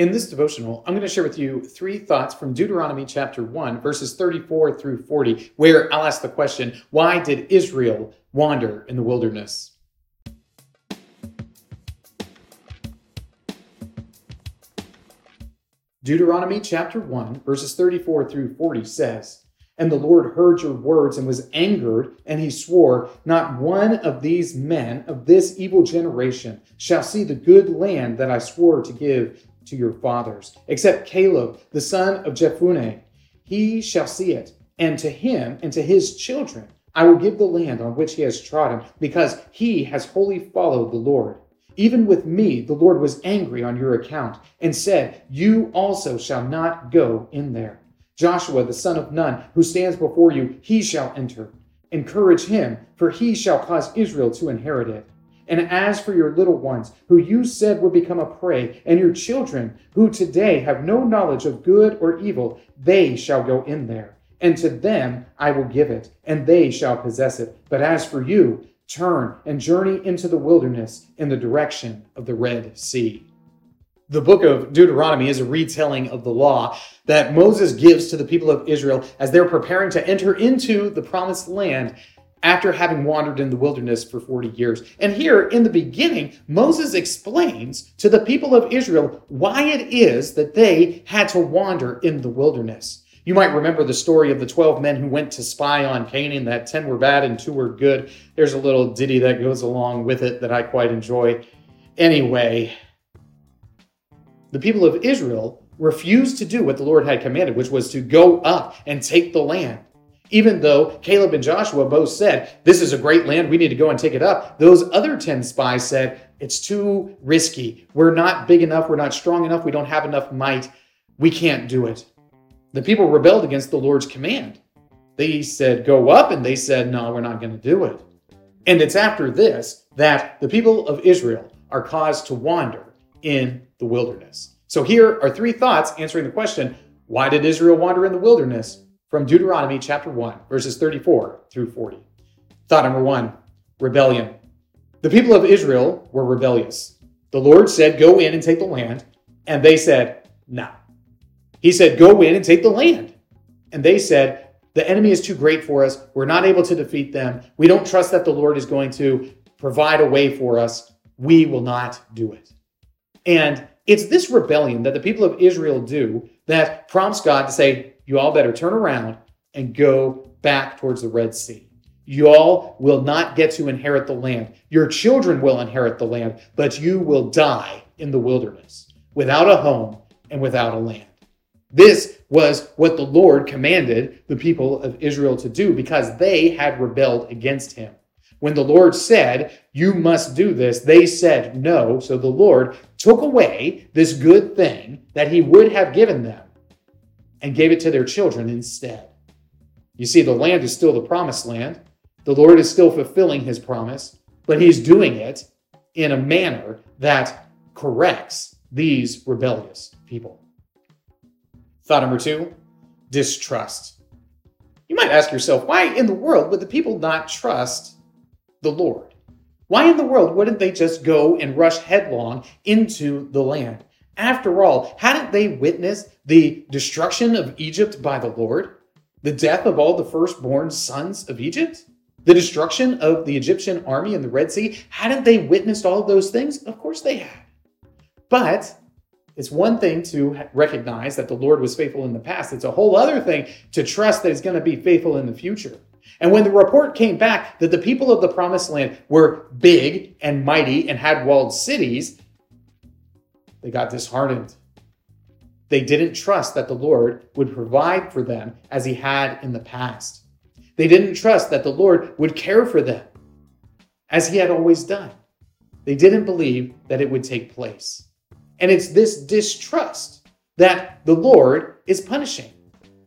In this devotional, I'm going to share with you three thoughts from Deuteronomy chapter 1, verses 34 through 40, where I'll ask the question why did Israel wander in the wilderness? Deuteronomy chapter 1, verses 34 through 40 says, And the Lord heard your words and was angered, and he swore, Not one of these men of this evil generation shall see the good land that I swore to give to your fathers, except Caleb, the son of Jephunneh. He shall see it, and to him and to his children I will give the land on which he has trodden, because he has wholly followed the Lord. Even with me, the Lord was angry on your account, and said, You also shall not go in there. Joshua, the son of Nun, who stands before you, he shall enter. Encourage him, for he shall cause Israel to inherit it. And as for your little ones, who you said would become a prey, and your children, who today have no knowledge of good or evil, they shall go in there. And to them I will give it, and they shall possess it. But as for you, turn and journey into the wilderness in the direction of the Red Sea. The book of Deuteronomy is a retelling of the law that Moses gives to the people of Israel as they're preparing to enter into the promised land after having wandered in the wilderness for 40 years. And here in the beginning, Moses explains to the people of Israel why it is that they had to wander in the wilderness. You might remember the story of the 12 men who went to spy on Canaan, that 10 were bad and 2 were good. There's a little ditty that goes along with it that I quite enjoy. Anyway, the people of Israel refused to do what the Lord had commanded, which was to go up and take the land. Even though Caleb and Joshua both said, This is a great land, we need to go and take it up, those other 10 spies said, It's too risky. We're not big enough, we're not strong enough, we don't have enough might, we can't do it. The people rebelled against the Lord's command. They said, Go up, and they said, No, we're not going to do it. And it's after this that the people of Israel are caused to wander in the wilderness. So here are three thoughts answering the question why did Israel wander in the wilderness? From Deuteronomy chapter 1, verses 34 through 40. Thought number one rebellion. The people of Israel were rebellious. The Lord said, Go in and take the land. And they said, No. He said, Go in and take the land. And they said, The enemy is too great for us. We're not able to defeat them. We don't trust that the Lord is going to provide a way for us. We will not do it. And it's this rebellion that the people of Israel do that prompts God to say, you all better turn around and go back towards the Red Sea. You all will not get to inherit the land. Your children will inherit the land, but you will die in the wilderness without a home and without a land. This was what the Lord commanded the people of Israel to do because they had rebelled against him. When the Lord said, You must do this, they said no. So the Lord took away this good thing that he would have given them and gave it to their children instead. You see, the land is still the promised land. The Lord is still fulfilling his promise, but he's doing it in a manner that corrects these rebellious people. Thought number two distrust. You might ask yourself, why in the world would the people not trust the Lord? Why in the world wouldn't they just go and rush headlong into the land? After all, hadn't they witnessed the destruction of Egypt by the Lord? The death of all the firstborn sons of Egypt? The destruction of the Egyptian army in the Red Sea? Hadn't they witnessed all of those things? Of course they had. But it's one thing to recognize that the Lord was faithful in the past. It's a whole other thing to trust that He's going to be faithful in the future. And when the report came back that the people of the promised land were big and mighty and had walled cities, they got disheartened. They didn't trust that the Lord would provide for them as he had in the past. They didn't trust that the Lord would care for them as he had always done. They didn't believe that it would take place. And it's this distrust that the Lord is punishing.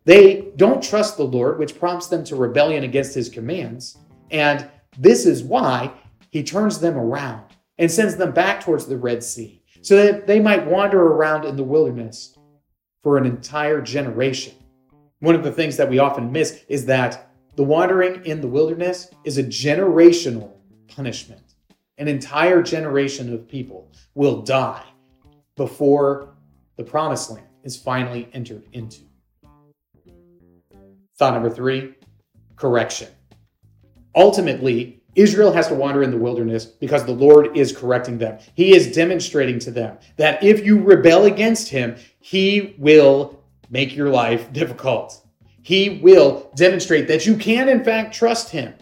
They don't trust the Lord, which prompts them to rebellion against his commands. And this is why he turns them around and sends them back towards the Red Sea so that they might wander around in the wilderness for an entire generation. One of the things that we often miss is that the wandering in the wilderness is a generational punishment. An entire generation of people will die before the promised land is finally entered into. Thought number three correction. Ultimately, Israel has to wander in the wilderness because the Lord is correcting them. He is demonstrating to them that if you rebel against him, he will make your life difficult. He will demonstrate that you can, in fact, trust him.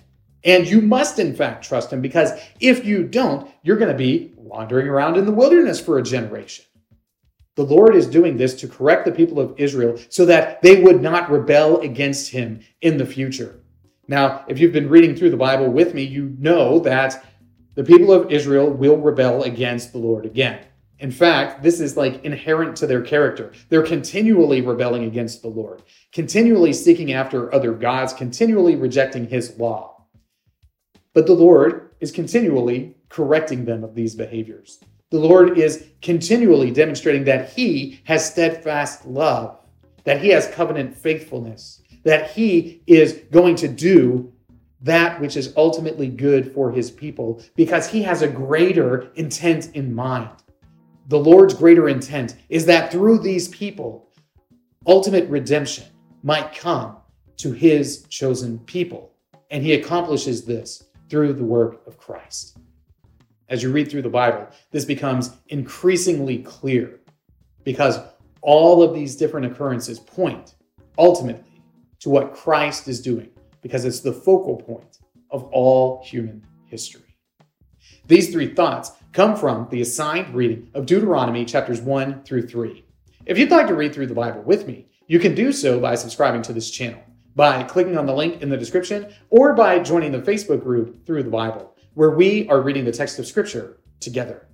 And you must, in fact, trust him because if you don't, you're going to be wandering around in the wilderness for a generation. The Lord is doing this to correct the people of Israel so that they would not rebel against him in the future. Now, if you've been reading through the Bible with me, you know that the people of Israel will rebel against the Lord again. In fact, this is like inherent to their character. They're continually rebelling against the Lord, continually seeking after other gods, continually rejecting his law. But the Lord is continually correcting them of these behaviors. The Lord is continually demonstrating that He has steadfast love, that He has covenant faithfulness, that He is going to do that which is ultimately good for His people because He has a greater intent in mind. The Lord's greater intent is that through these people, ultimate redemption might come to His chosen people. And He accomplishes this through the work of Christ as you read through the Bible, this becomes increasingly clear because all of these different occurrences point ultimately to what Christ is doing because it's the focal point of all human history. These three thoughts come from the assigned reading of Deuteronomy chapters 1 through 3. If you'd like to read through the Bible with me, you can do so by subscribing to this channel, by clicking on the link in the description, or by joining the Facebook group Through the Bible where we are reading the text of Scripture together.